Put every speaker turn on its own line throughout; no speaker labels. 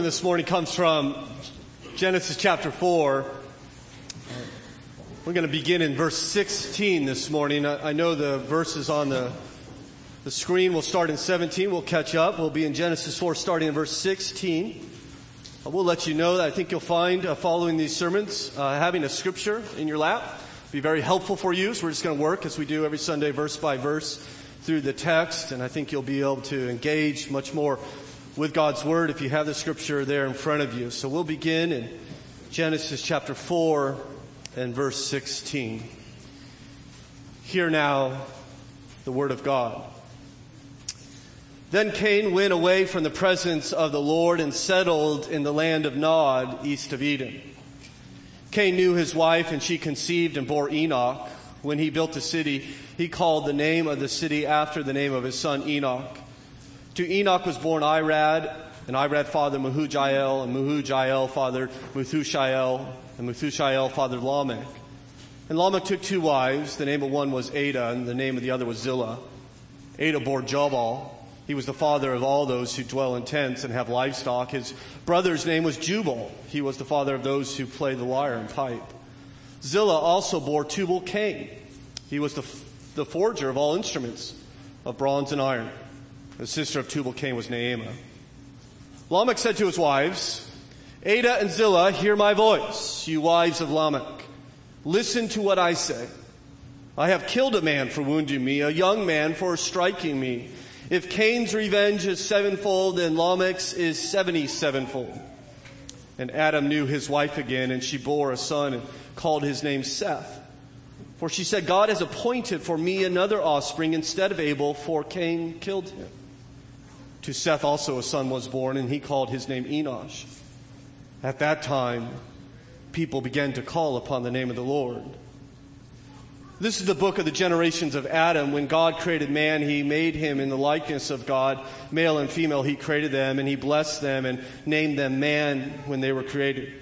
this morning comes from Genesis chapter 4. We're going to begin in verse 16 this morning. I know the verses on the, the screen will start in 17. We'll catch up. We'll be in Genesis 4 starting in verse 16. We'll let you know that I think you'll find uh, following these sermons, uh, having a scripture in your lap be very helpful for you. So we're just going to work as we do every Sunday, verse by verse through the text. And I think you'll be able to engage much more with God's Word if you have the scripture there in front of you. So we'll begin in Genesis chapter 4 and verse 16. Hear now the Word of God. Then Cain went away from the presence of the Lord and settled in the land of Nod, east of Eden. Cain knew his wife and she conceived and bore Enoch. When he built a city, he called the name of the city after the name of his son Enoch. To Enoch was born Irad, and Irad fathered Mehujael, and Mehujael fathered Methushael, and Methushael fathered Lamech. And Lamech took two wives. The name of one was Ada, and the name of the other was Zillah. Ada bore Jabal. He was the father of all those who dwell in tents and have livestock. His brother's name was Jubal. He was the father of those who play the lyre and pipe. Zillah also bore Tubal Cain. He was the, the forger of all instruments of bronze and iron. The sister of Tubal Cain was Naamah. Lamech said to his wives, Ada and Zillah, hear my voice, you wives of Lamech. Listen to what I say. I have killed a man for wounding me, a young man for striking me. If Cain's revenge is sevenfold, then Lamech's is seventy sevenfold. And Adam knew his wife again, and she bore a son and called his name Seth. For she said, God has appointed for me another offspring instead of Abel, for Cain killed him. To Seth also a son was born, and he called his name Enosh. At that time, people began to call upon the name of the Lord. This is the book of the generations of Adam. When God created man, he made him in the likeness of God. Male and female, he created them, and he blessed them and named them man when they were created.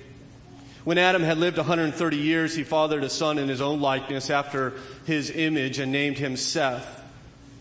When Adam had lived 130 years, he fathered a son in his own likeness after his image and named him Seth.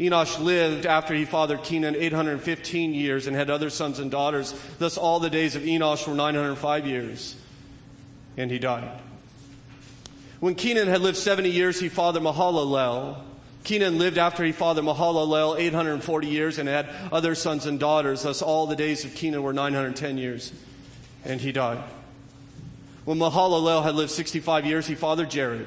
Enosh lived after he fathered Kenan 815 years and had other sons and daughters. Thus, all the days of Enosh were 905 years, and he died. When Kenan had lived 70 years, he fathered Mahalalel. Kenan lived after he fathered Mahalalel 840 years and had other sons and daughters. Thus, all the days of Kenan were 910 years, and he died. When Mahalalel had lived 65 years, he fathered Jared.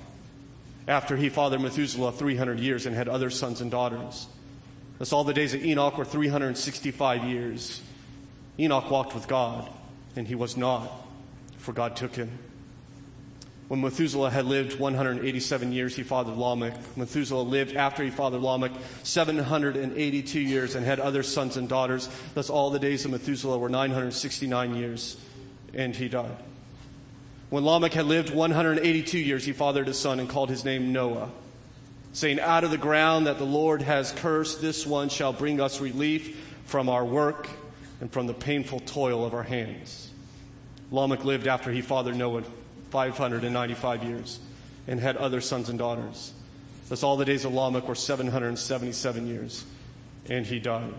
after he fathered Methuselah 300 years and had other sons and daughters. Thus, all the days of Enoch were 365 years. Enoch walked with God, and he was not, for God took him. When Methuselah had lived 187 years, he fathered Lamech. Methuselah lived after he fathered Lamech 782 years and had other sons and daughters. Thus, all the days of Methuselah were 969 years, and he died. When Lamech had lived 182 years, he fathered a son and called his name Noah, saying, Out of the ground that the Lord has cursed, this one shall bring us relief from our work and from the painful toil of our hands. Lamech lived after he fathered Noah 595 years and had other sons and daughters. Thus, all the days of Lamech were 777 years, and he died.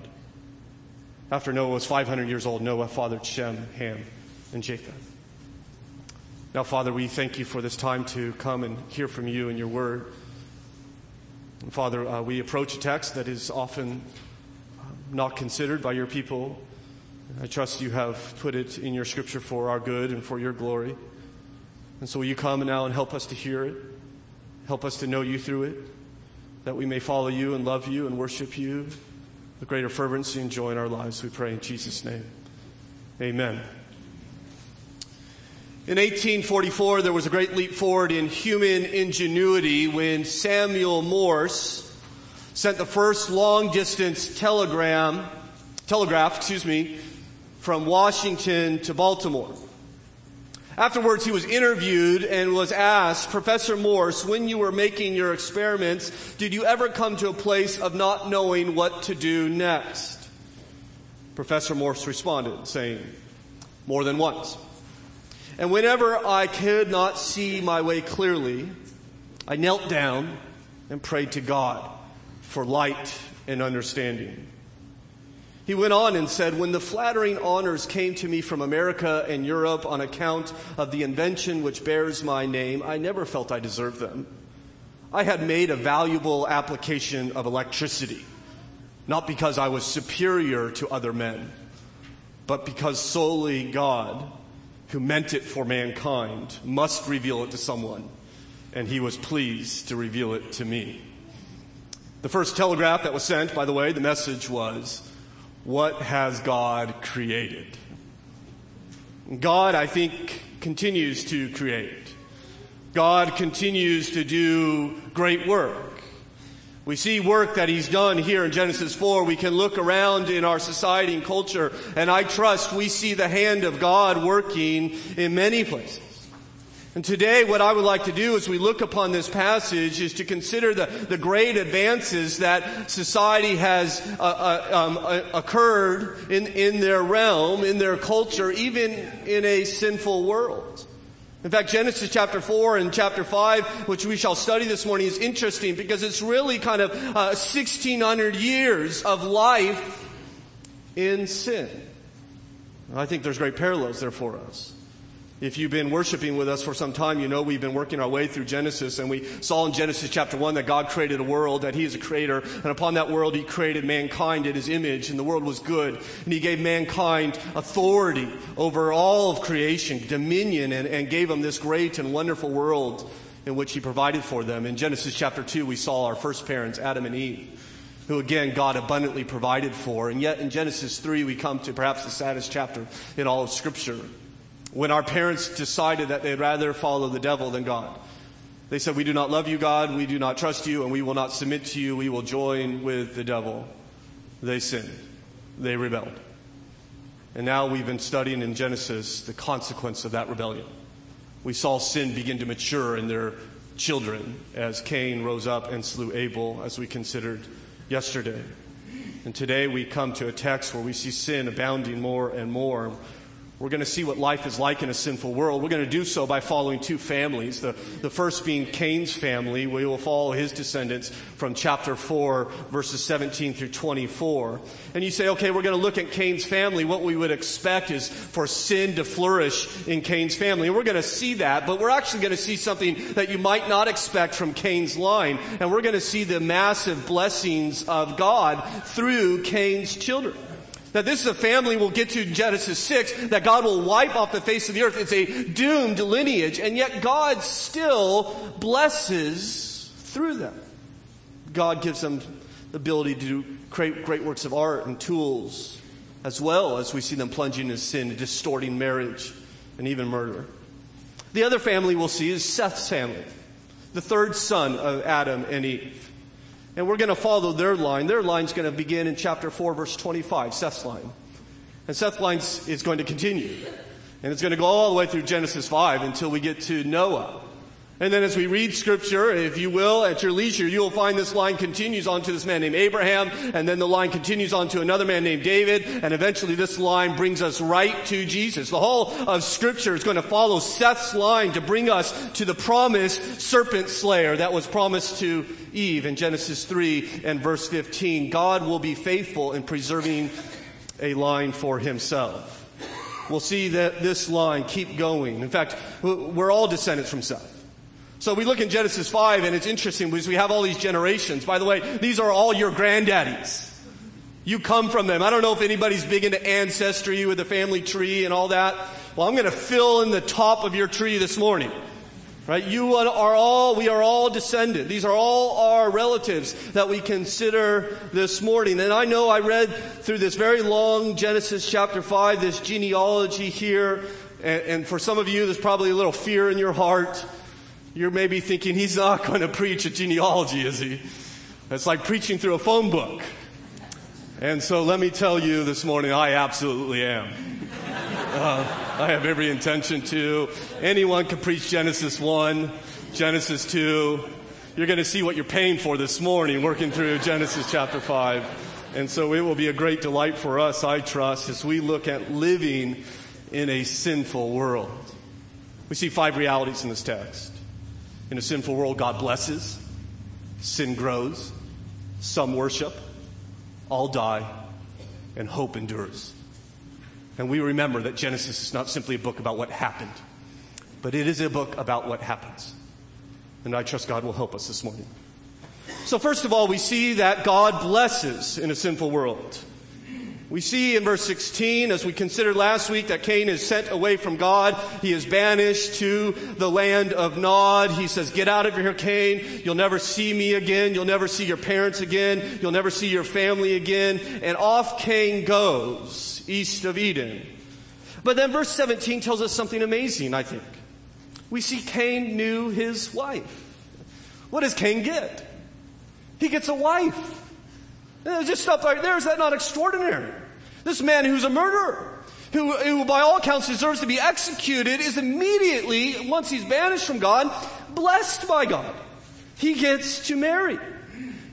After Noah was 500 years old, Noah fathered Shem, Ham, and Japheth. Now, Father, we thank you for this time to come and hear from you and your word. And Father, uh, we approach a text that is often uh, not considered by your people. I trust you have put it in your scripture for our good and for your glory. And so will you come now and help us to hear it? Help us to know you through it, that we may follow you and love you and worship you with greater fervency and joy in our lives. We pray in Jesus' name. Amen. In 1844, there was a great leap forward in human ingenuity when Samuel Morse sent the first long distance telegram, telegraph, excuse me, from Washington to Baltimore. Afterwards, he was interviewed and was asked, Professor Morse, when you were making your experiments, did you ever come to a place of not knowing what to do next? Professor Morse responded, saying, More than once. And whenever I could not see my way clearly, I knelt down and prayed to God for light and understanding. He went on and said, When the flattering honors came to me from America and Europe on account of the invention which bears my name, I never felt I deserved them. I had made a valuable application of electricity, not because I was superior to other men, but because solely God, who meant it for mankind, must reveal it to someone, and he was pleased to reveal it to me. The first telegraph that was sent, by the way, the message was, what has God created? God, I think, continues to create. God continues to do great work. We see work that He's done here in Genesis 4. We can look around in our society and culture, and I trust we see the hand of God working in many places. And today, what I would like to do as we look upon this passage is to consider the, the great advances that society has uh, uh, um, uh, occurred in, in their realm, in their culture, even in a sinful world. In fact, Genesis chapter 4 and chapter 5, which we shall study this morning, is interesting because it's really kind of 1600 uh, years of life in sin. I think there's great parallels there for us. If you've been worshiping with us for some time, you know we've been working our way through Genesis and we saw in Genesis chapter 1 that God created a world, that He is a creator, and upon that world He created mankind in His image, and the world was good. And He gave mankind authority over all of creation, dominion, and, and gave them this great and wonderful world in which He provided for them. In Genesis chapter 2, we saw our first parents, Adam and Eve who again God abundantly provided for. And yet in Genesis 3, we come to perhaps the saddest chapter in all of Scripture when our parents decided that they'd rather follow the devil than God. They said, We do not love you, God. We do not trust you, and we will not submit to you. We will join with the devil. They sinned. They rebelled. And now we've been studying in Genesis the consequence of that rebellion. We saw sin begin to mature in their children as Cain rose up and slew Abel, as we considered yesterday. And today we come to a text where we see sin abounding more and more. We're going to see what life is like in a sinful world. We're going to do so by following two families. The, the first being Cain's family. We will follow his descendants from chapter 4, verses 17 through 24. And you say, okay, we're going to look at Cain's family. What we would expect is for sin to flourish in Cain's family. And we're going to see that, but we're actually going to see something that you might not expect from Cain's line. And we're going to see the massive blessings of God through Cain's children. That this is a family we'll get to in Genesis 6 that God will wipe off the face of the earth. It's a doomed lineage, and yet God still blesses through them. God gives them the ability to do create great works of art and tools, as well as we see them plunging into sin, distorting marriage, and even murder. The other family we'll see is Seth's family, the third son of Adam and Eve. And we're going to follow their line. Their line's going to begin in chapter 4, verse 25, Seth's line. And Seth's line is going to continue. And it's going to go all the way through Genesis 5 until we get to Noah. And then as we read scripture, if you will, at your leisure, you will find this line continues on to this man named Abraham, and then the line continues on to another man named David, and eventually this line brings us right to Jesus. The whole of scripture is going to follow Seth's line to bring us to the promised serpent slayer that was promised to Eve in Genesis 3 and verse 15. God will be faithful in preserving a line for himself. We'll see that this line keep going. In fact, we're all descendants from Seth. So we look in Genesis 5 and it's interesting because we have all these generations. By the way, these are all your granddaddies. You come from them. I don't know if anybody's big into ancestry with the family tree and all that. Well, I'm going to fill in the top of your tree this morning. Right? You are all, we are all descended. These are all our relatives that we consider this morning. And I know I read through this very long Genesis chapter 5, this genealogy here. And, and for some of you, there's probably a little fear in your heart. You're maybe thinking, he's not going to preach a genealogy, is he? It's like preaching through a phone book. And so let me tell you this morning, I absolutely am. Uh, I have every intention to. Anyone can preach Genesis 1, Genesis 2. You're going to see what you're paying for this morning working through Genesis chapter 5. And so it will be a great delight for us, I trust, as we look at living in a sinful world. We see five realities in this text. In a sinful world, God blesses, sin grows, some worship, all die, and hope endures. And we remember that Genesis is not simply a book about what happened, but it is a book about what happens. And I trust God will help us this morning. So, first of all, we see that God blesses in a sinful world. We see in verse 16, as we considered last week, that Cain is sent away from God. He is banished to the land of Nod. He says, Get out of here, Cain. You'll never see me again. You'll never see your parents again. You'll never see your family again. And off Cain goes east of Eden. But then verse 17 tells us something amazing, I think. We see Cain knew his wife. What does Cain get? He gets a wife. Just stop right there. Is that not extraordinary? This man who's a murderer, who, who by all accounts deserves to be executed, is immediately, once he's banished from God, blessed by God. He gets to marry.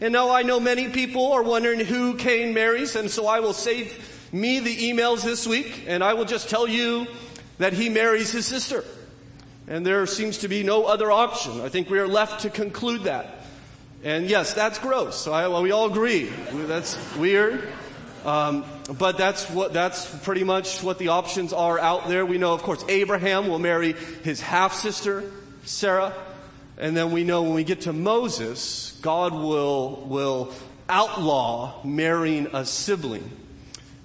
And now I know many people are wondering who Cain marries, and so I will save me the emails this week, and I will just tell you that he marries his sister. And there seems to be no other option. I think we are left to conclude that. And yes, that's gross. I, well, we all agree. That's weird. Um, but that's what, that's pretty much what the options are out there. We know, of course, Abraham will marry his half sister, Sarah. And then we know when we get to Moses, God will, will outlaw marrying a sibling.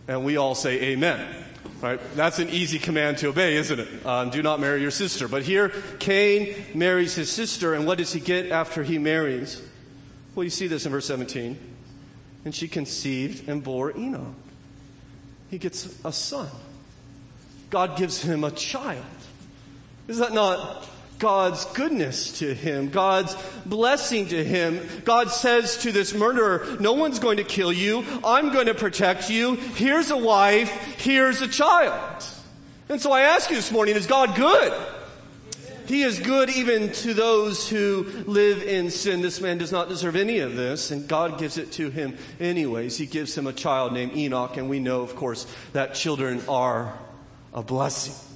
And we all say amen. Right? That's an easy command to obey, isn't it? Uh, do not marry your sister. But here, Cain marries his sister, and what does he get after he marries? Well, you see this in verse 17. And she conceived and bore Enoch. He gets a son. God gives him a child. Is that not God's goodness to him, God's blessing to him. God says to this murderer, no one's going to kill you. I'm going to protect you. Here's a wife. Here's a child. And so I ask you this morning, is God good? He is good even to those who live in sin. This man does not deserve any of this, and God gives it to him anyways. He gives him a child named Enoch, and we know, of course, that children are a blessing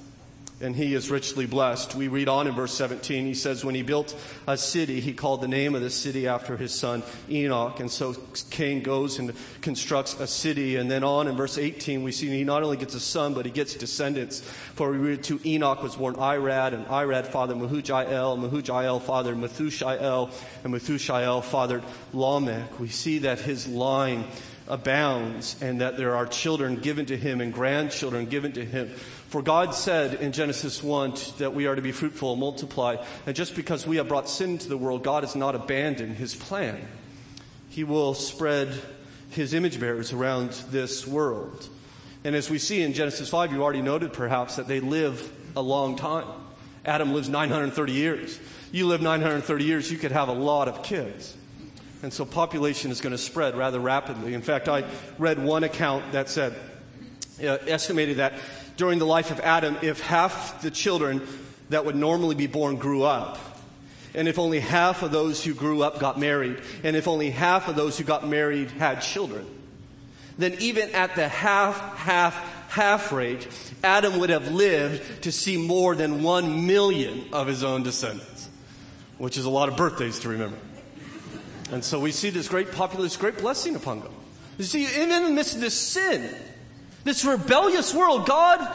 and he is richly blessed. We read on in verse 17, he says, When he built a city, he called the name of the city after his son Enoch. And so Cain goes and constructs a city. And then on in verse 18, we see he not only gets a son, but he gets descendants. For we read to Enoch was born Irad, and Irad fathered Mehujael, Mehujael fathered Methushael, and Methushael fathered Lamech. We see that his line abounds and that there are children given to him and grandchildren given to him. For God said in Genesis 1 that we are to be fruitful and multiply. And just because we have brought sin into the world, God has not abandoned his plan. He will spread his image bearers around this world. And as we see in Genesis 5, you already noted perhaps that they live a long time. Adam lives 930 years. You live 930 years, you could have a lot of kids. And so population is going to spread rather rapidly. In fact, I read one account that said, uh, estimated that during the life of Adam if half the children that would normally be born grew up. And if only half of those who grew up got married, and if only half of those who got married had children, then even at the half, half, half rate, Adam would have lived to see more than one million of his own descendants, which is a lot of birthdays to remember. And so we see this great populace, great blessing upon them. You see, even in the midst of this sin, this rebellious world, God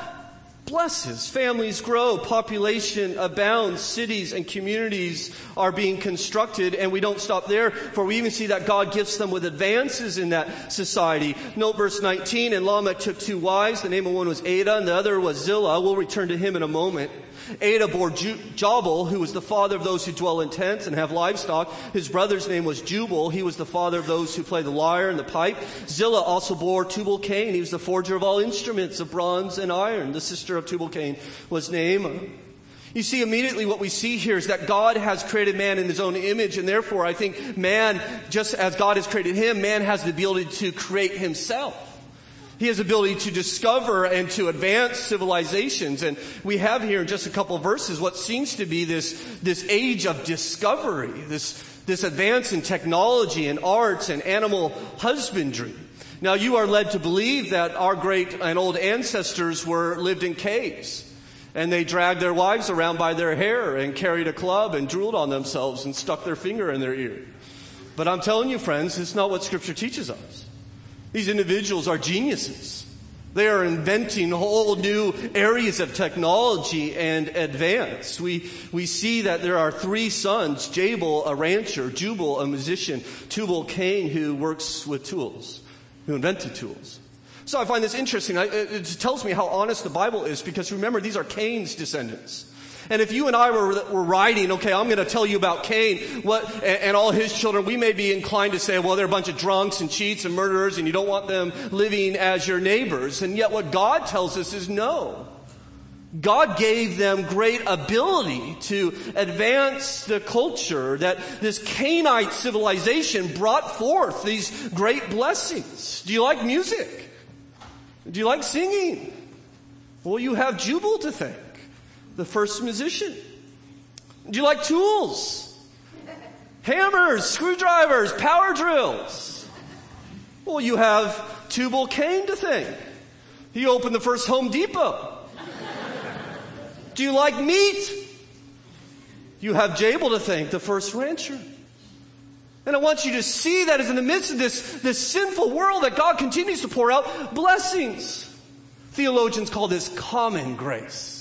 blesses. Families grow, population abounds, cities and communities are being constructed, and we don't stop there, for we even see that God gifts them with advances in that society. Note verse 19, and Lamech took two wives. The name of one was Ada, and the other was Zillah. We'll return to him in a moment. Adah bore Ju- who was the father of those who dwell in tents and have livestock. His brother's name was Jubal. He was the father of those who play the lyre and the pipe. Zillah also bore Tubal Cain. He was the forger of all instruments of bronze and iron. The sister of Tubal Cain was Naamah. You see, immediately what we see here is that God has created man in his own image, and therefore I think man, just as God has created him, man has the ability to create himself. He has ability to discover and to advance civilizations. And we have here in just a couple verses what seems to be this, this age of discovery, this, this advance in technology and arts and animal husbandry. Now you are led to believe that our great and old ancestors were lived in caves. And they dragged their wives around by their hair and carried a club and drooled on themselves and stuck their finger in their ear. But I'm telling you, friends, it's not what Scripture teaches us. These individuals are geniuses. They are inventing whole new areas of technology and advance. We, we see that there are three sons, Jabal, a rancher, Jubal, a musician, Tubal Cain, who works with tools, who invented tools. So I find this interesting. It tells me how honest the Bible is because remember, these are Cain's descendants. And if you and I were, were writing, okay, I'm going to tell you about Cain what, and, and, all his children, we may be inclined to say, well, they're a bunch of drunks and cheats and murderers and you don't want them living as your neighbors. And yet what God tells us is no. God gave them great ability to advance the culture that this Cainite civilization brought forth these great blessings. Do you like music? Do you like singing? Well, you have Jubal to thank, the first musician. Do you like tools? Hammers, screwdrivers, power drills. Well, you have Tubal Cain to thank. He opened the first Home Depot. Do you like meat? You have Jabal to thank, the first rancher. And I want you to see that as in the midst of this, this sinful world that God continues to pour out blessings. Theologians call this common grace.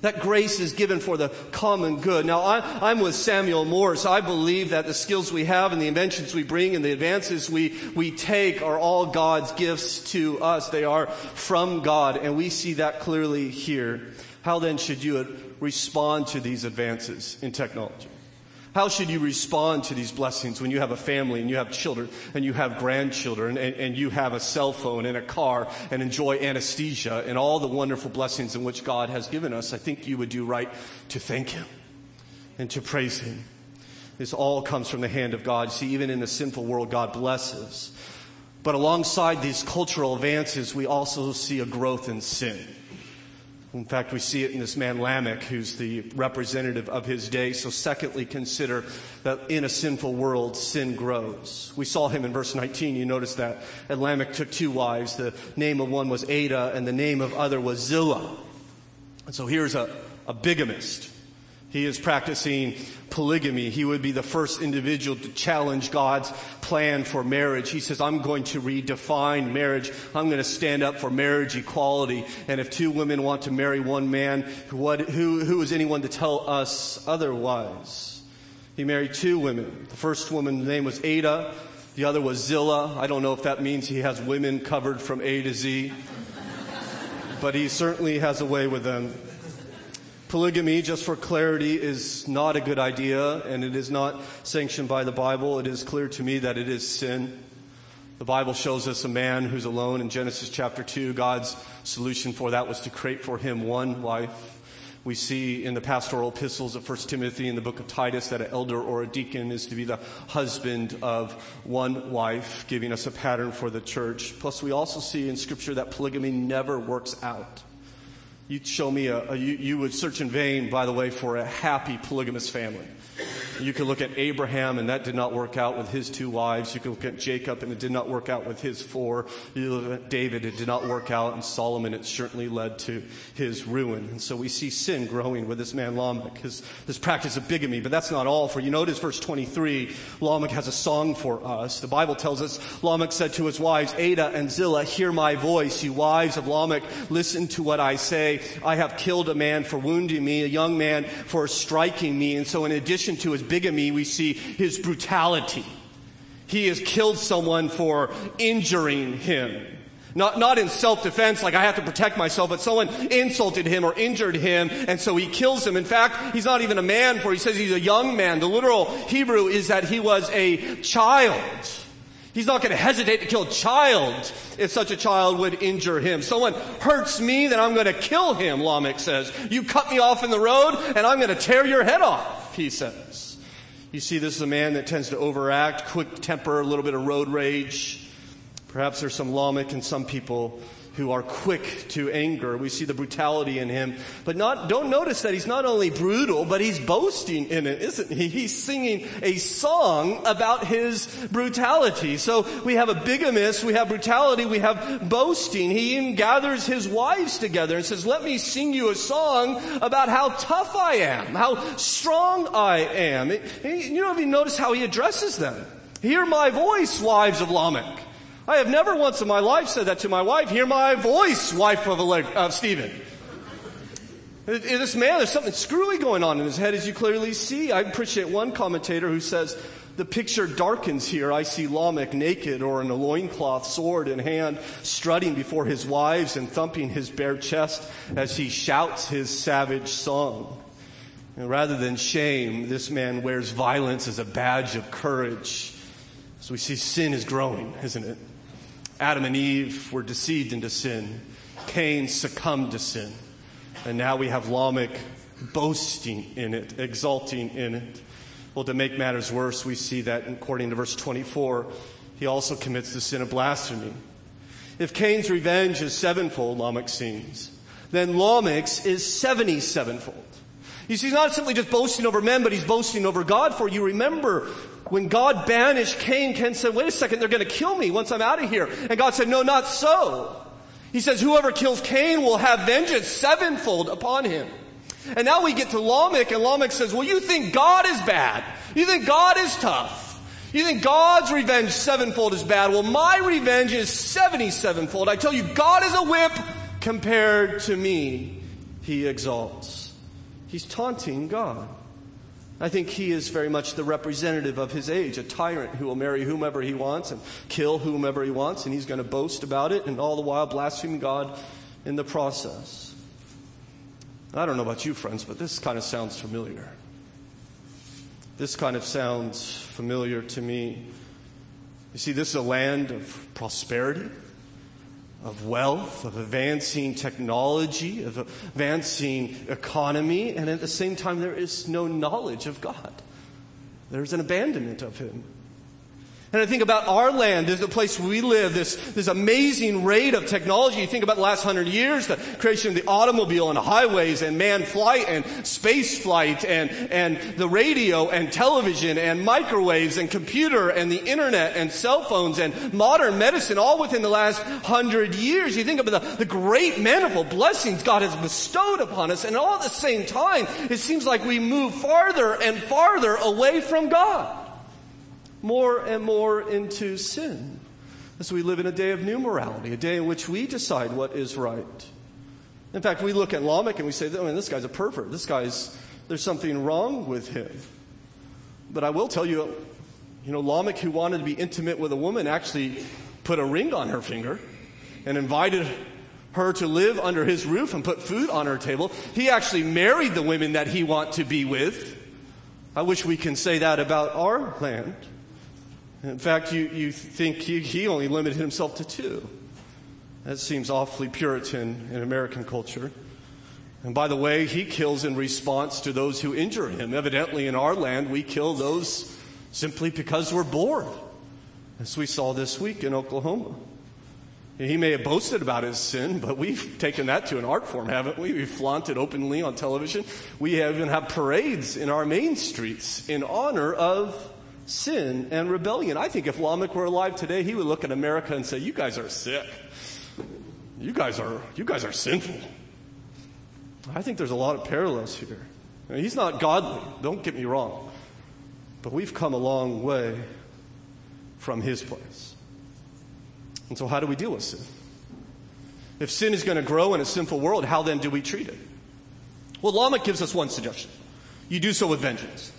That grace is given for the common good. Now, I, am with Samuel Morse. I believe that the skills we have and the inventions we bring and the advances we, we take are all God's gifts to us. They are from God, and we see that clearly here. How then should you respond to these advances in technology? How should you respond to these blessings when you have a family and you have children and you have grandchildren and, and, you have a cell phone and a car and enjoy anesthesia and all the wonderful blessings in which God has given us? I think you would do right to thank Him and to praise Him. This all comes from the hand of God. See, even in the sinful world, God blesses. But alongside these cultural advances, we also see a growth in sin. In fact, we see it in this man Lamech, who's the representative of his day. So, secondly, consider that in a sinful world, sin grows. We saw him in verse 19. You notice that. And Lamech took two wives. The name of one was Ada, and the name of other was Zillah. And so here's a, a bigamist. He is practicing polygamy. He would be the first individual to challenge God's plan for marriage. He says, I'm going to redefine marriage. I'm going to stand up for marriage equality. And if two women want to marry one man, what, who, who is anyone to tell us otherwise? He married two women. The first woman's name was Ada. The other was Zillah. I don't know if that means he has women covered from A to Z, but he certainly has a way with them. Polygamy, just for clarity, is not a good idea and it is not sanctioned by the Bible. It is clear to me that it is sin. The Bible shows us a man who's alone in Genesis chapter 2. God's solution for that was to create for him one wife. We see in the pastoral epistles of 1 Timothy and the book of Titus that an elder or a deacon is to be the husband of one wife, giving us a pattern for the church. Plus, we also see in Scripture that polygamy never works out. You'd show me a, a you, you would search in vain, by the way, for a happy polygamous family. You can look at Abraham, and that did not work out with his two wives. You can look at Jacob, and it did not work out with his four. You look at David, it did not work out, and Solomon, it certainly led to his ruin. And so we see sin growing with this man Lamech, his, this practice of bigamy. But that's not all, for you notice verse 23, Lamech has a song for us. The Bible tells us Lamech said to his wives, Ada and Zillah, hear my voice. You wives of Lamech, listen to what I say. I have killed a man for wounding me, a young man for striking me. And so in addition to his bigamy, we see his brutality. He has killed someone for injuring him. Not, not in self-defense, like I have to protect myself, but someone insulted him or injured him, and so he kills him. In fact, he's not even a man, for he says he's a young man. The literal Hebrew is that he was a child. He's not going to hesitate to kill a child if such a child would injure him. Someone hurts me, then I'm going to kill him, Lamech says. You cut me off in the road, and I'm going to tear your head off, he says. You see, this is a man that tends to overact, quick temper, a little bit of road rage. Perhaps there's some Lamech in some people who are quick to anger. We see the brutality in him. But not, don't notice that he's not only brutal, but he's boasting in it, isn't he? He's singing a song about his brutality. So we have a bigamist, we have brutality, we have boasting. He even gathers his wives together and says, let me sing you a song about how tough I am, how strong I am. You don't even notice how he addresses them. Hear my voice, wives of Lamech. I have never once in my life said that to my wife. Hear my voice, wife of, of Stephen. This man, there's something screwy going on in his head, as you clearly see. I appreciate one commentator who says, the picture darkens here. I see Lamech naked or in a loincloth, sword in hand, strutting before his wives and thumping his bare chest as he shouts his savage song. And rather than shame, this man wears violence as a badge of courage. So we see sin is growing, isn't it? Adam and Eve were deceived into sin. Cain succumbed to sin. And now we have Lamech boasting in it, exulting in it. Well, to make matters worse, we see that according to verse 24, he also commits the sin of blasphemy. If Cain's revenge is sevenfold, Lamech sings, then Lamech's is 77fold. You see, he's not simply just boasting over men, but he's boasting over God. For you remember when God banished Cain, Cain said, wait a second, they're going to kill me once I'm out of here. And God said, no, not so. He says, whoever kills Cain will have vengeance sevenfold upon him. And now we get to Lamech, and Lamech says, well, you think God is bad. You think God is tough. You think God's revenge sevenfold is bad. Well, my revenge is 77fold. I tell you, God is a whip compared to me. He exalts. He's taunting God. I think he is very much the representative of his age, a tyrant who will marry whomever he wants and kill whomever he wants, and he's going to boast about it and all the while blaspheme God in the process. I don't know about you, friends, but this kind of sounds familiar. This kind of sounds familiar to me. You see, this is a land of prosperity of wealth, of advancing technology, of advancing economy, and at the same time, there is no knowledge of God. There's an abandonment of Him. And I think about our land, the place we live, this, this amazing rate of technology. You think about the last hundred years, the creation of the automobile and highways and manned flight and space flight and, and the radio and television and microwaves and computer and the internet and cell phones and modern medicine all within the last hundred years. You think about the, the great manifold blessings God has bestowed upon us and all at the same time, it seems like we move farther and farther away from God more and more into sin as we live in a day of new morality, a day in which we decide what is right. In fact, we look at Lamech and we say, oh, man, this guy's a pervert. This guy's, there's something wrong with him. But I will tell you, you know, Lamech, who wanted to be intimate with a woman, actually put a ring on her finger and invited her to live under his roof and put food on her table. He actually married the women that he wanted to be with. I wish we can say that about our land. In fact, you, you think he, he only limited himself to two. That seems awfully Puritan in American culture. And by the way, he kills in response to those who injure him. Evidently, in our land, we kill those simply because we're bored, as we saw this week in Oklahoma. He may have boasted about his sin, but we've taken that to an art form, haven't we? We've flaunted openly on television. We even have parades in our main streets in honor of sin and rebellion. I think if Lamech were alive today, he would look at America and say, you guys are sick. You guys are, you guys are sinful. I think there's a lot of parallels here. He's not godly, don't get me wrong. But we've come a long way from his place. And so how do we deal with sin? If sin is going to grow in a sinful world, how then do we treat it? Well, Lamech gives us one suggestion. You do so with vengeance.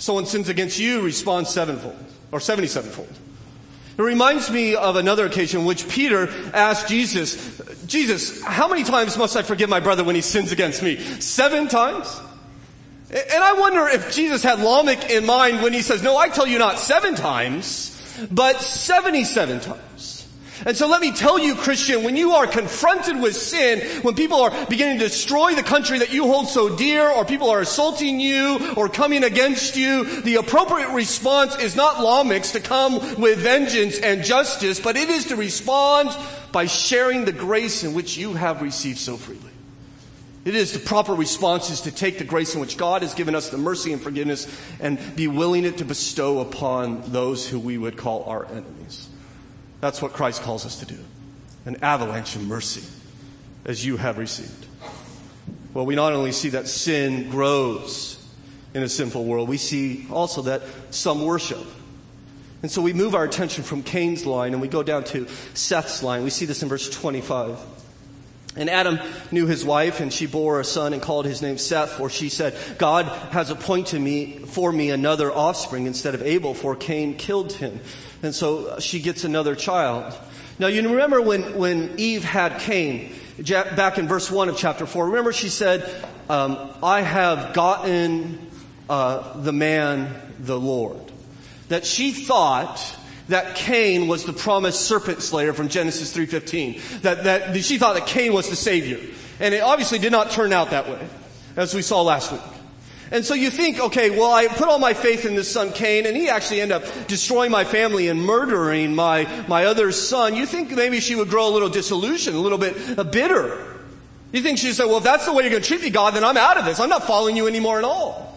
Someone sins against you, respond sevenfold or 77fold. It reminds me of another occasion in which Peter asked Jesus, Jesus, how many times must I forgive my brother when he sins against me? Seven times? And I wonder if Jesus had Lamech in mind when he says, no, I tell you not seven times, but 77 times. And so let me tell you, Christian, when you are confronted with sin, when people are beginning to destroy the country that you hold so dear, or people are assaulting you, or coming against you, the appropriate response is not Lamech's to come with vengeance and justice, but it is to respond by sharing the grace in which you have received so freely. It is the proper response is to take the grace in which God has given us the mercy and forgiveness and be willing it to bestow upon those who we would call our enemies. That's what Christ calls us to do. An avalanche of mercy as you have received. Well, we not only see that sin grows in a sinful world, we see also that some worship. And so we move our attention from Cain's line and we go down to Seth's line. We see this in verse 25. And Adam knew his wife, and she bore a son and called his name Seth, for she said, God has appointed me for me another offspring instead of Abel, for Cain killed him. And so she gets another child. Now you remember when, when Eve had Cain, back in verse 1 of chapter 4, remember she said, um, I have gotten uh, the man, the Lord. That she thought that Cain was the promised serpent slayer from Genesis 3.15. That, that she thought that Cain was the savior. And it obviously did not turn out that way, as we saw last week. And so you think, okay, well, I put all my faith in this son Cain, and he actually ended up destroying my family and murdering my, my other son. You think maybe she would grow a little disillusioned, a little bit uh, bitter. You think she'd say, well, if that's the way you're going to treat me, God, then I'm out of this. I'm not following you anymore at all.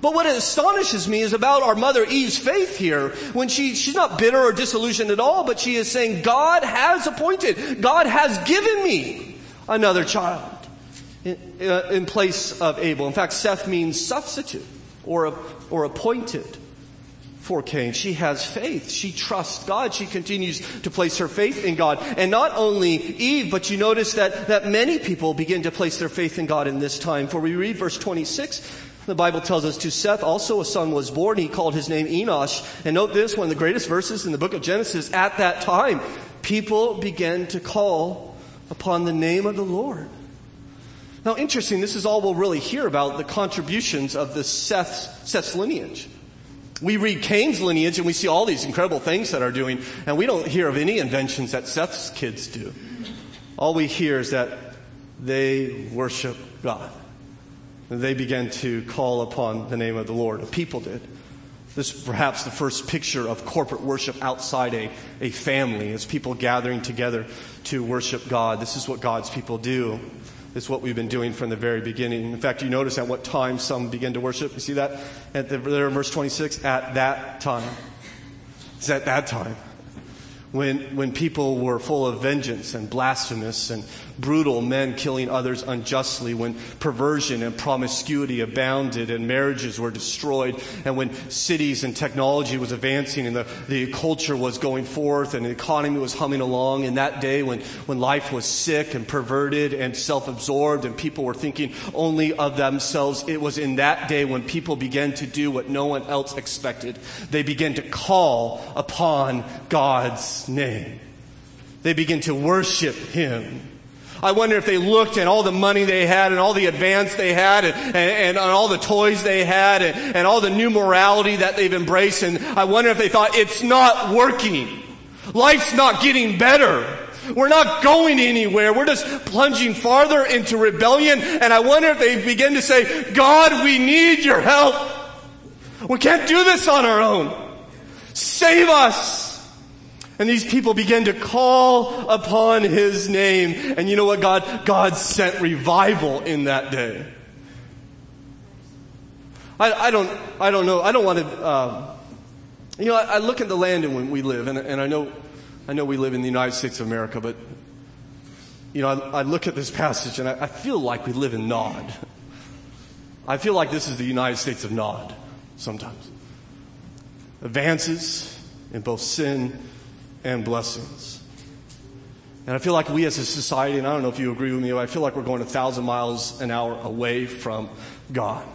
But what astonishes me is about our mother Eve's faith here, when she, she's not bitter or disillusioned at all, but she is saying, God has appointed, God has given me another child in, uh, in place of Abel. In fact, Seth means substitute or, or appointed for Cain. She has faith. She trusts God. She continues to place her faith in God. And not only Eve, but you notice that, that many people begin to place their faith in God in this time. For we read verse 26, the Bible tells us to Seth also a son was born. He called his name Enosh. And note this, one of the greatest verses in the book of Genesis. At that time, people began to call upon the name of the Lord. Now, interesting, this is all we'll really hear about the contributions of the Seth, Seth's lineage. We read Cain's lineage and we see all these incredible things that are doing, and we don't hear of any inventions that Seth's kids do. All we hear is that they worship God they began to call upon the name of the Lord. The people did. This is perhaps the first picture of corporate worship outside a, a family, as people gathering together to worship God. This is what God's people do. This is what we've been doing from the very beginning. In fact, you notice at what time some begin to worship. You see that at the, there in verse 26? At that time. It's at that time when, when people were full of vengeance and blasphemous and brutal men killing others unjustly, when perversion and promiscuity abounded and marriages were destroyed, and when cities and technology was advancing and the, the culture was going forth and the economy was humming along, in that day when, when life was sick and perverted and self-absorbed and people were thinking only of themselves, it was in that day when people began to do what no one else expected. They began to call upon God's name. They begin to worship Him. I wonder if they looked at all the money they had and all the advance they had and, and, and all the toys they had and, and all the new morality that they've embraced. And I wonder if they thought, it's not working. Life's not getting better. We're not going anywhere. We're just plunging farther into rebellion. And I wonder if they begin to say, God, we need your help. We can't do this on our own. Save us. And these people began to call upon his name. And you know what, God? God sent revival in that day. I, I don't, I don't know. I don't want to, um, you know, I, I, look at the land in which we live, and, and, I know, I know we live in the United States of America, but, you know, I, I look at this passage and I, feel like we live in Nod. I feel like this is the United States of Nod sometimes. Advances in both sin and blessings. And I feel like we as a society, and I don't know if you agree with me, but I feel like we're going a thousand miles an hour away from God.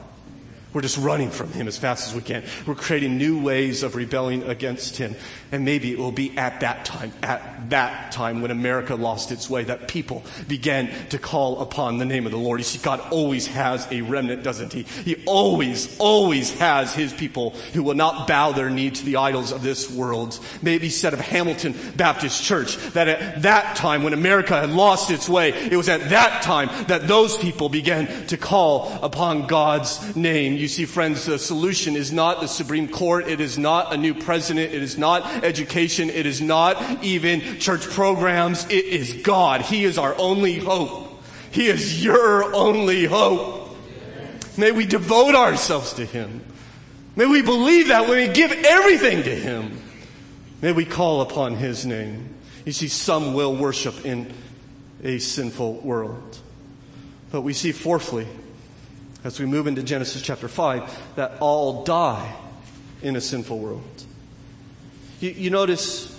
We're just running from him as fast as we can. We're creating new ways of rebelling against him. And maybe it will be at that time, at that time when America lost its way, that people began to call upon the name of the Lord. You see, God always has a remnant, doesn't he? He always, always has his people who will not bow their knee to the idols of this world. Maybe said of Hamilton Baptist Church that at that time when America had lost its way, it was at that time that those people began to call upon God's name. You see, friends, the solution is not the Supreme Court. It is not a new president. It is not education. It is not even church programs. It is God. He is our only hope. He is your only hope. May we devote ourselves to Him. May we believe that when we give everything to Him. May we call upon His name. You see, some will worship in a sinful world. But we see fourthly, as we move into Genesis chapter 5 that all die in a sinful world. You, you, notice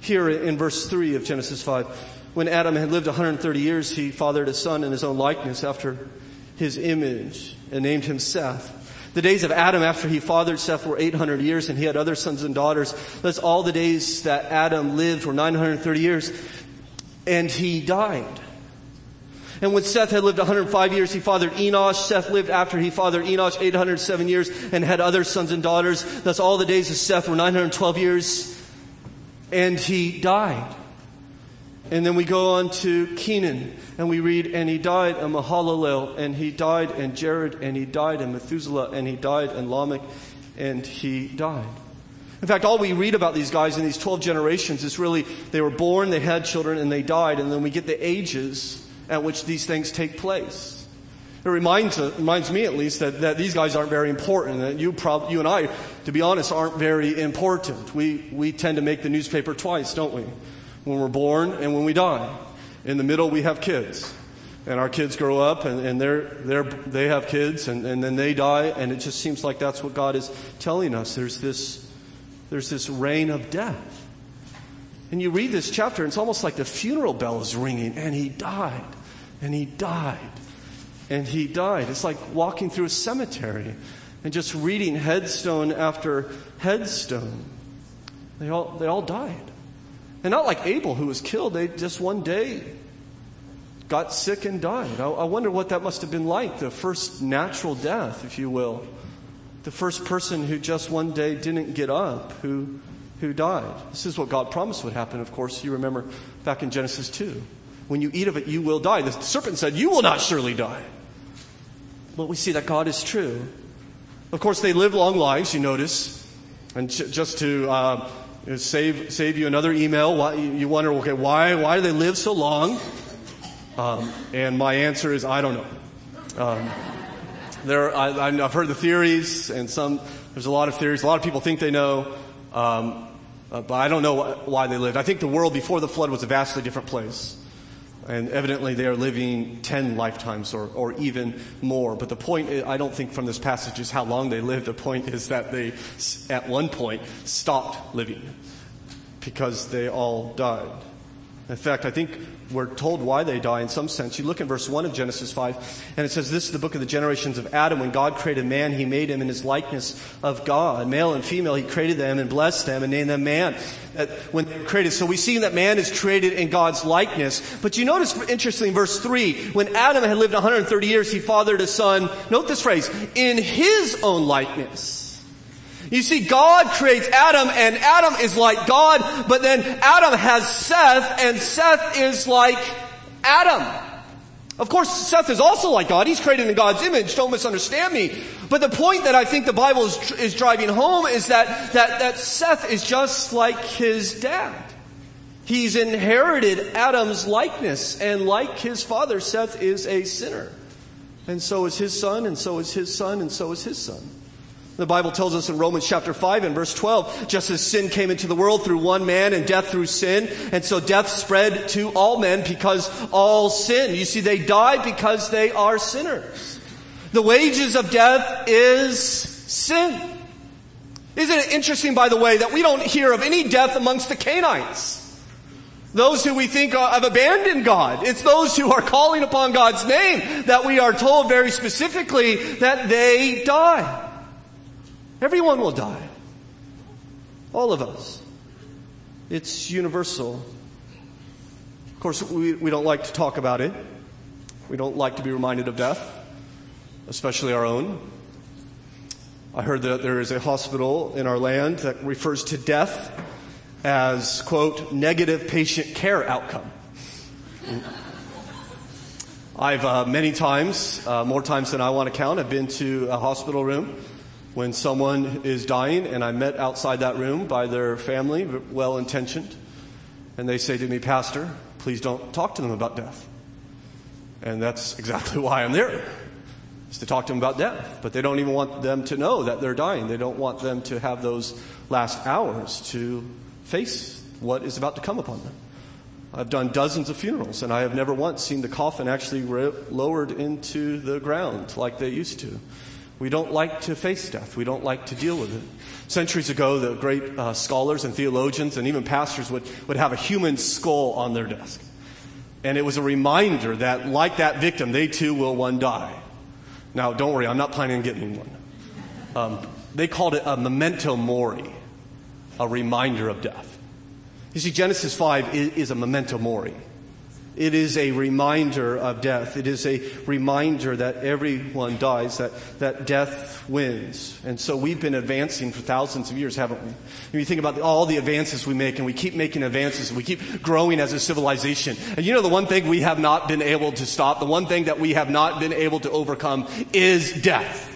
here in verse 3 of Genesis 5, when Adam had lived 130 years, he fathered a son in his own likeness after his image and named him Seth. The days of Adam after he fathered Seth were 800 years and he had other sons and daughters. Thus all the days that Adam lived were 930 years and he died. And when Seth had lived 105 years, he fathered Enosh. Seth lived after he fathered Enosh 807 years and had other sons and daughters. Thus all the days of Seth were 912 years and he died. And then we go on to Kenan and we read, and he died in Mahalalel, and he died in Jared, and he died in Methuselah, and he died in Lamech, and he died. In fact, all we read about these guys in these 12 generations is really they were born, they had children, and they died, and then we get the ages at which these things take place. It reminds, uh, reminds me at least that, that these guys aren't very important, that you, prob- you and I, to be honest, aren't very important. We, we tend to make the newspaper twice, don't we? When we're born and when we die. In the middle, we have kids. And our kids grow up and, and they're, they're, they have kids and, and then they die, and it just seems like that's what God is telling us. There's this, there's this reign of death. And you read this chapter, and it's almost like the funeral bell is ringing, and he died and he died. And he died. It's like walking through a cemetery and just reading headstone after headstone. They all, they all died. And not like Abel, who was killed. They just one day got sick and died. I, I wonder what that must have been like the first natural death, if you will. The first person who just one day didn't get up, who, who died. This is what God promised would happen, of course. You remember back in Genesis 2. When you eat of it, you will die. The serpent said, You will not surely die. But we see that God is true. Of course, they live long lives, you notice. And just to uh, save, save you another email, why, you wonder, okay, why, why do they live so long? Um, and my answer is, I don't know. Um, there, I, have heard the theories, and some, there's a lot of theories. A lot of people think they know, um, uh, but I don't know why they lived. I think the world before the flood was a vastly different place. And evidently they are living 10 lifetimes or, or even more. But the point, I don't think from this passage is how long they lived. The point is that they, at one point, stopped living because they all died. In fact, I think we're told why they die in some sense. You look in verse 1 of Genesis 5, and it says, This is the book of the generations of Adam. When God created man, he made him in his likeness of God. Male and female, he created them and blessed them and named them man. Uh, when they were created. So we see that man is created in God's likeness. But you notice, interestingly, in verse 3, when Adam had lived 130 years, he fathered a son, note this phrase, in his own likeness. You see, God creates Adam and Adam is like God, but then Adam has Seth and Seth is like Adam. Of course, Seth is also like God. He's created in God's image. Don't misunderstand me. But the point that I think the Bible is, is driving home is that, that, that Seth is just like his dad. He's inherited Adam's likeness, and like his father, Seth is a sinner. And so is his son, and so is his son, and so is his son. The Bible tells us in Romans chapter 5 and verse 12, just as sin came into the world through one man and death through sin, and so death spread to all men because all sin. You see, they die because they are sinners. The wages of death is sin. Isn't it interesting, by the way, that we don't hear of any death amongst the Canaanites? Those who we think have abandoned God. It's those who are calling upon God's name that we are told very specifically that they die. Everyone will die. All of us. It's universal. Of course, we, we don't like to talk about it. We don't like to be reminded of death, especially our own. I heard that there is a hospital in our land that refers to death as, quote, negative patient care outcome. I've uh, many times, uh, more times than I want to count, have been to a hospital room when someone is dying and I'm met outside that room by their family, well intentioned, and they say to me, Pastor, please don't talk to them about death. And that's exactly why I'm there, is to talk to them about death. But they don't even want them to know that they're dying. They don't want them to have those last hours to face what is about to come upon them. I've done dozens of funerals, and I have never once seen the coffin actually re- lowered into the ground like they used to. We don't like to face death. We don't like to deal with it. Centuries ago, the great uh, scholars and theologians and even pastors would, would have a human skull on their desk. And it was a reminder that, like that victim, they too will one die. Now, don't worry, I'm not planning on getting one. Um, they called it a memento mori a reminder of death. You see, Genesis 5 is, a memento mori. It is a reminder of death. It is a reminder that everyone dies, that, that death wins. And so we've been advancing for thousands of years, haven't we? If you think about all the advances we make, and we keep making advances, and we keep growing as a civilization. And you know the one thing we have not been able to stop, the one thing that we have not been able to overcome is death.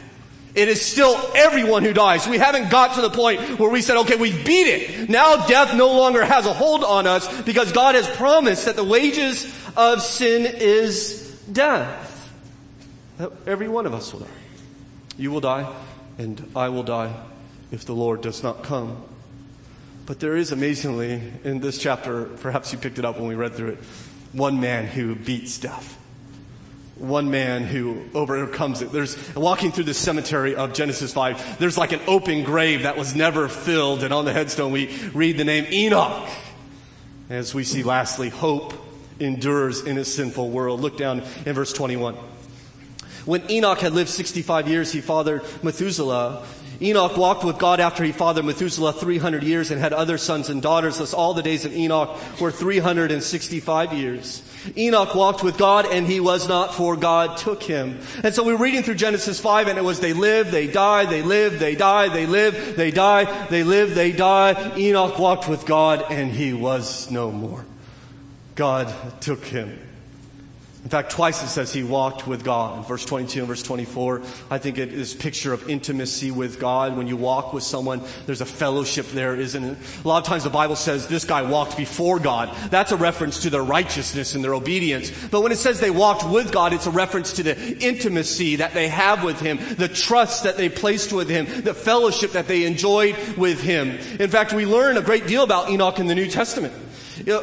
It is still everyone who dies. We haven't got to the point where we said, okay, we beat it. Now death no longer has a hold on us because God has promised that the wages of sin is death. Every one of us will die. You will die and I will die if the Lord does not come. But there is amazingly in this chapter, perhaps you picked it up when we read through it, one man who beats death one man who overcomes it. There's walking through the cemetery of Genesis 5, there's like an open grave that was never filled, and on the headstone we read the name Enoch. As we see lastly, hope endures in a sinful world. Look down in verse 21. When Enoch had lived 65 years, he fathered Methuselah. Enoch walked with God after he fathered Methuselah 300 years and had other sons and daughters. Thus all the days of Enoch were 365 years. Enoch walked with God and he was not for God took him. And so we're reading through Genesis 5 and it was they live, they die, they live, they die, they live, they die, they live, they die. Enoch walked with God and he was no more. God took him. In fact, twice it says he walked with God. In Verse 22 and verse 24, I think it is a picture of intimacy with God. When you walk with someone, there's a fellowship there, isn't it? A lot of times the Bible says this guy walked before God. That's a reference to their righteousness and their obedience. But when it says they walked with God, it's a reference to the intimacy that they have with Him, the trust that they placed with Him, the fellowship that they enjoyed with Him. In fact, we learn a great deal about Enoch in the New Testament.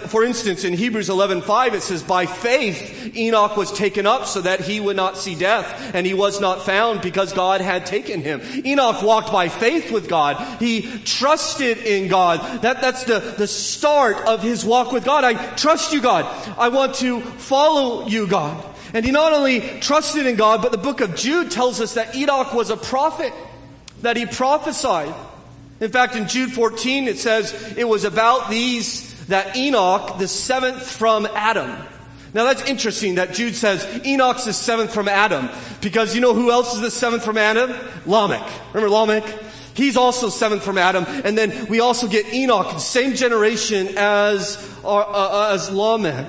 For instance, in Hebrews 11:5 it says, "By faith Enoch was taken up so that he would not see death, and he was not found because God had taken him." Enoch walked by faith with God. He trusted in God. That, that's the, the start of his walk with God. I trust you, God. I want to follow you, God. And he not only trusted in God, but the book of Jude tells us that Enoch was a prophet, that he prophesied. In fact, in Jude 14, it says it was about these that Enoch, the seventh from Adam. Now that's interesting that Jude says Enoch's the seventh from Adam because you know who else is the seventh from Adam? Lamech. Remember Lamech? He's also seventh from Adam, and then we also get Enoch, the same generation as uh, uh, as Lamech.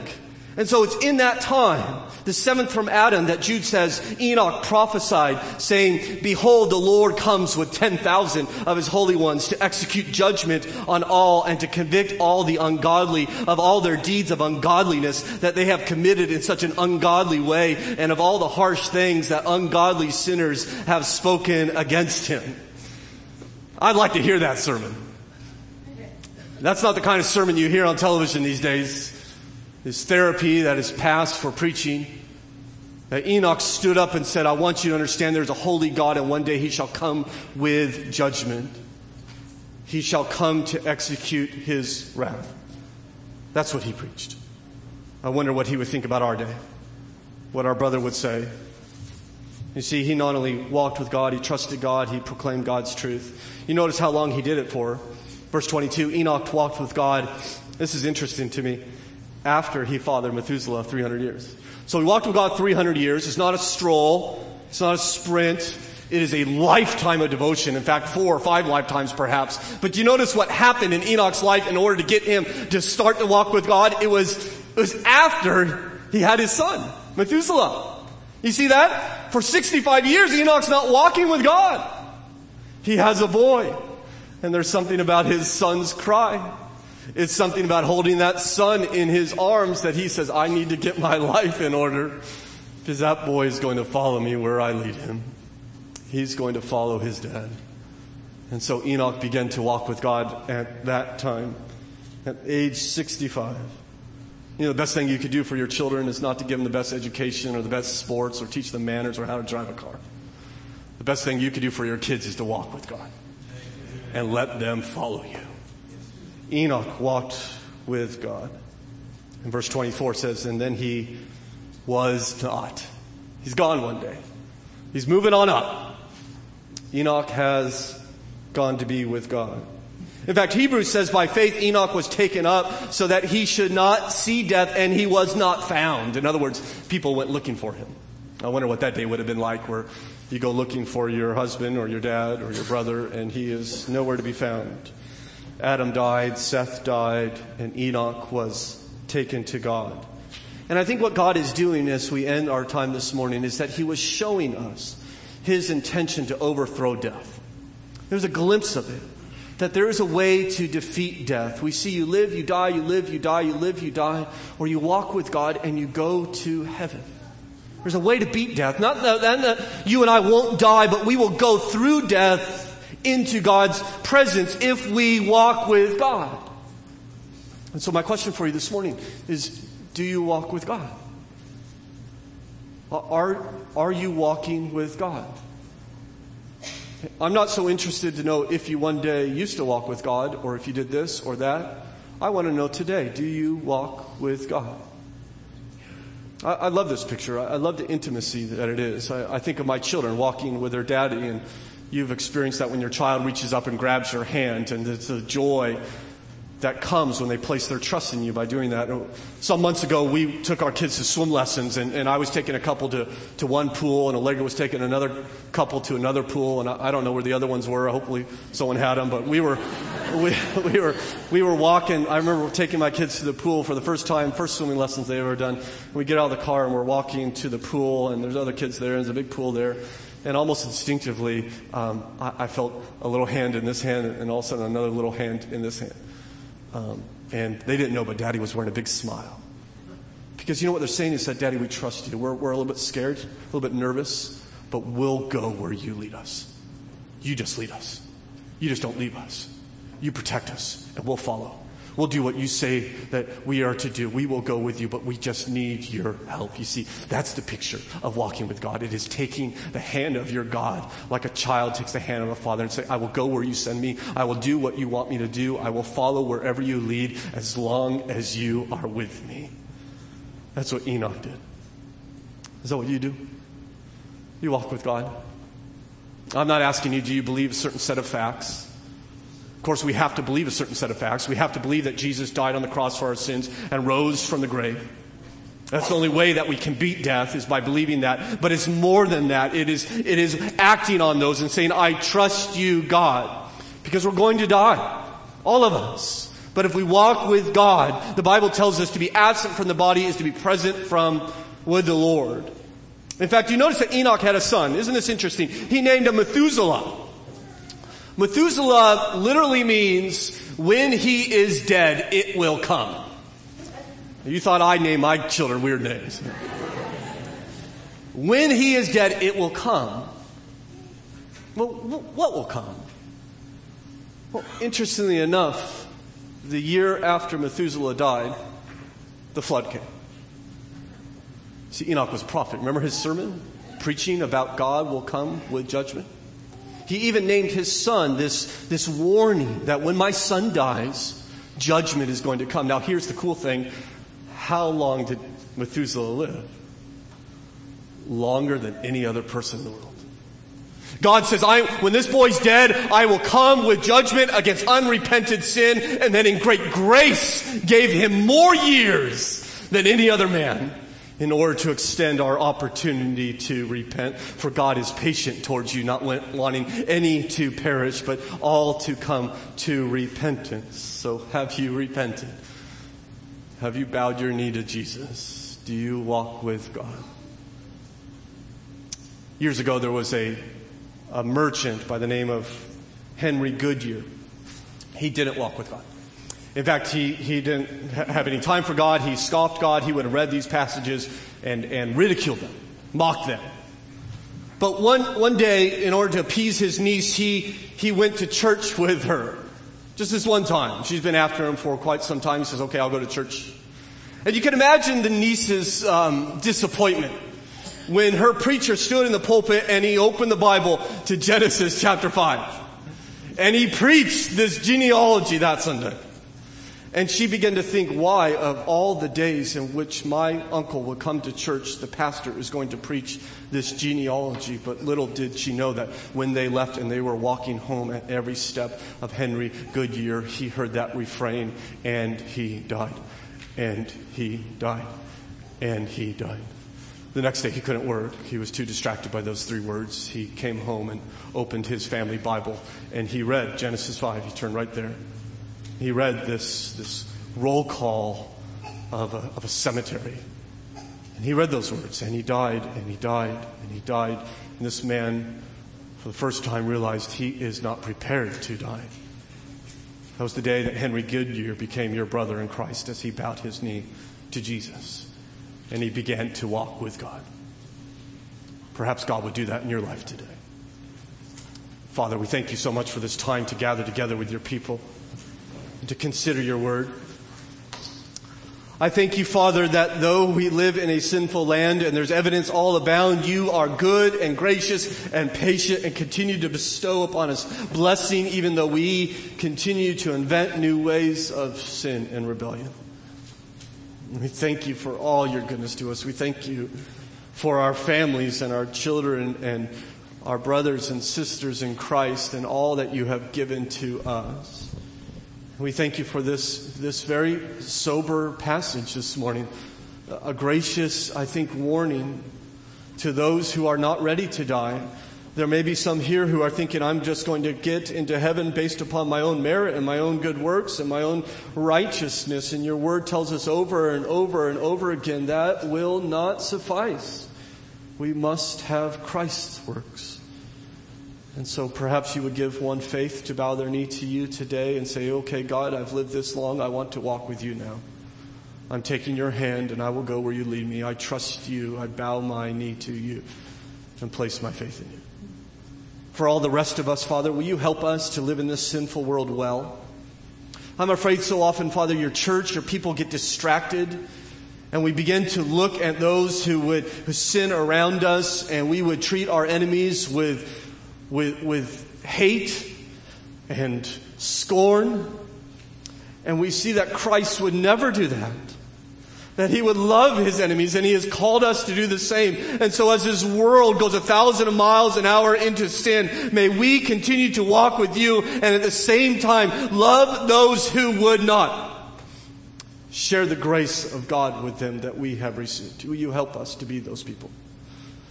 And so it's in that time the seventh from Adam that Jude says Enoch prophesied saying, behold, the Lord comes with 10,000 of his holy ones to execute judgment on all and to convict all the ungodly of all their deeds of ungodliness that they have committed in such an ungodly way and of all the harsh things that ungodly sinners have spoken against him. I'd like to hear that sermon. That's not the kind of sermon you hear on television these days. This therapy that is passed for preaching. That Enoch stood up and said, I want you to understand there's a holy God and one day he shall come with judgment. He shall come to execute his wrath. That's what he preached. I wonder what he would think about our day, what our brother would say. You see, he not only walked with God, he trusted God, he proclaimed God's truth. You notice how long he did it for. Verse 22 Enoch walked with God. This is interesting to me. After he fathered Methuselah 300 years. So he walked with God 300 years. It's not a stroll. It's not a sprint. It is a lifetime of devotion. In fact, four or five lifetimes perhaps. But do you notice what happened in Enoch's life in order to get him to start to walk with God? It was, it was after he had his son, Methuselah. You see that? For 65 years, Enoch's not walking with God. He has a boy. And there's something about his son's cry. It's something about holding that son in his arms that he says, I need to get my life in order because that boy is going to follow me where I lead him. He's going to follow his dad. And so Enoch began to walk with God at that time, at age 65. You know, the best thing you could do for your children is not to give them the best education or the best sports or teach them manners or how to drive a car. The best thing you could do for your kids is to walk with God and let them follow you. Enoch walked with God. And verse 24 says, And then he was not. He's gone one day. He's moving on up. Enoch has gone to be with God. In fact, Hebrews says by faith Enoch was taken up so that he should not see death and he was not found. In other words, people went looking for him. I wonder what that day would have been like where you go looking for your husband or your dad or your brother and he is nowhere to be found. Adam died, Seth died, and Enoch was taken to God. And I think what God is doing as we end our time this morning is that He was showing us His intention to overthrow death. There's a glimpse of it. That there is a way to defeat death. We see you live, you die, you live, you die, you live, you die, or you walk with God and you go to heaven. There's a way to beat death. Not that, you and I won't die, but we will go through death into God's presence if we walk with God. And so, my question for you this morning is Do you walk with God? Uh, are, are you walking with God? I'm not so interested to know if you one day used to walk with God or if you did this or that. I want to know today do you walk with God? I, I love this picture. I, I, love the intimacy that it is. I, I think of my children walking with their daddy and You've experienced that when your child reaches up and grabs your hand, and it's a joy that comes when they place their trust in you by doing that. Some months ago, we took our kids to swim lessons, and, and I was taking a couple to, to one pool, and Allegra was taking another couple to another pool, and I, I don't know where the other ones were. Hopefully, someone had them, but we were, we, we, were, we were walking. I remember taking my kids to the pool for the first time, first swimming lessons they ever done. We get out of the car, and we're walking to the pool, and there's other kids there, and there's a big pool there. And almost instinctively, um, I, I, felt a little hand in this hand, and all of a sudden another little hand in this hand. Um, and they didn't know, but Daddy was wearing a big smile. Because you know what they're saying is that, Daddy, we trust you. We're, we're a little bit scared, a little bit nervous, but we'll go where you lead us. You just lead us. You just don't leave us. You protect us, and we'll follow. We'll do what you say that we are to do. We will go with you, but we just need your help. You see, that's the picture of walking with God. It is taking the hand of your God like a child takes the hand of a father and say, I will go where you send me. I will do what you want me to do. I will follow wherever you lead as long as you are with me. That's what Enoch did. Is that what you do? You walk with God. I'm not asking you, do you believe a certain set of facts? Of course, we have to believe a certain set of facts. We have to believe that Jesus died on the cross for our sins and rose from the grave. That's the only way that we can beat death is by believing that. But it's more than that. It is, it is acting on those and saying, I trust you, God. Because we're going to die. All of us. But if we walk with God, the Bible tells us to be absent from the body is to be present from with the Lord. In fact, you notice that Enoch had a son. Isn't this interesting? He named him Methuselah. Methuselah literally means when he is dead, it will come. You thought I'd name my children weird names. when he is dead, it will come. Well, what will come? Well, interestingly enough, the year after Methuselah died, the flood came. See, Enoch was prophet. Remember his sermon? Preaching about God will come with judgment? He even named his son this, this warning that when my son dies, Judgment is going to come. Now, here's the cool thing how long did Methuselah live? Longer than any other person in the world. God says, I, when this boy's dead, I will come with judgment against unrepented sin, and then in great grace gave him more years than any other man in order to extend our opportunity to repent. For God is patient towards you, not wanting any to perish, but all to come to repentance. So have you repented? Have you bowed your knee to Jesus? Do you walk with God? Years ago, there was a, a merchant by the name of Henry Goodyear. He didn't walk with God. In fact, he, he didn't have any time for God. He scoffed God. He would have read these passages and, and ridiculed them, mocked them. But one, one day, in order to appease his niece, he, he went to church with her. Just this one time. She's been after him for quite some time. He says, okay, I'll go to church. And you can imagine the niece's um, disappointment when her preacher stood in the pulpit and he opened the Bible to Genesis chapter 5. And he preached this genealogy that Sunday. And she began to think, why, of all the days in which my uncle would come to church, the pastor is going to preach this genealogy. But little did she know that when they left and they were walking home at every step of Henry Goodyear, he heard that refrain, and he died, and he died, and he died. The next day he couldn't work. He was too distracted by those three words. He came home and opened his family Bible and he read Genesis 5. He turned right there he read this, this roll call of a, of a cemetery. And he read those words, and he died, and he died, and he died. And this man, for the first time, realized he is not prepared to die. That was the day that Henry Goodyear became your brother in Christ as he bowed his knee to Jesus and he began to walk with God. Perhaps God would do that in your life today. Father, we thank you so much for this time to gather together with your people to consider your word. I thank you, Father, that though we live in a sinful land and there's evidence all abound, you are good and gracious and patient and continue to bestow upon us blessing even though we continue to invent new ways of sin and rebellion. We thank you for all your goodness to us. We thank you for our families and our children and our brothers and sisters in Christ and all that you have given to us. We thank you for this, this very sober passage this morning. A gracious, I think, warning to those who are not ready to die. There may be some here who are thinking, I'm just going to get into heaven based upon my own merit and my own good works and my own righteousness. And your word tells us over and over and over again that will not suffice. We must have Christ's works. And so perhaps you would give one faith to bow their knee to you today and say, okay, God, I've lived this long. I want to walk with you now. I'm taking your hand and I will go where you lead me. I trust you. I bow my knee to you and place my faith in you. For all the rest of us, Father, will you help us to live in this sinful world well? I'm afraid so often, Father, your church, your people get distracted and we begin to look at those who would who sin around us and we would treat our enemies with with, with hate and scorn. And we see that Christ would never do that. That he would love his enemies and he has called us to do the same. And so as this world goes a thousand miles an hour into sin, may we continue to walk with you and at the same time love those who would not. Share the grace of God with them that we have received. Will you help us to be those people?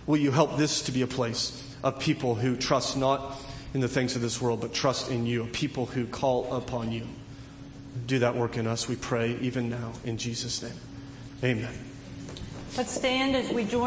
Will you help this to be a place of people who trust not in the things of this world, but trust in you, a people who call upon you. Do that work in us, we pray, even now, in Jesus' name. Amen.
Let's stand as we join.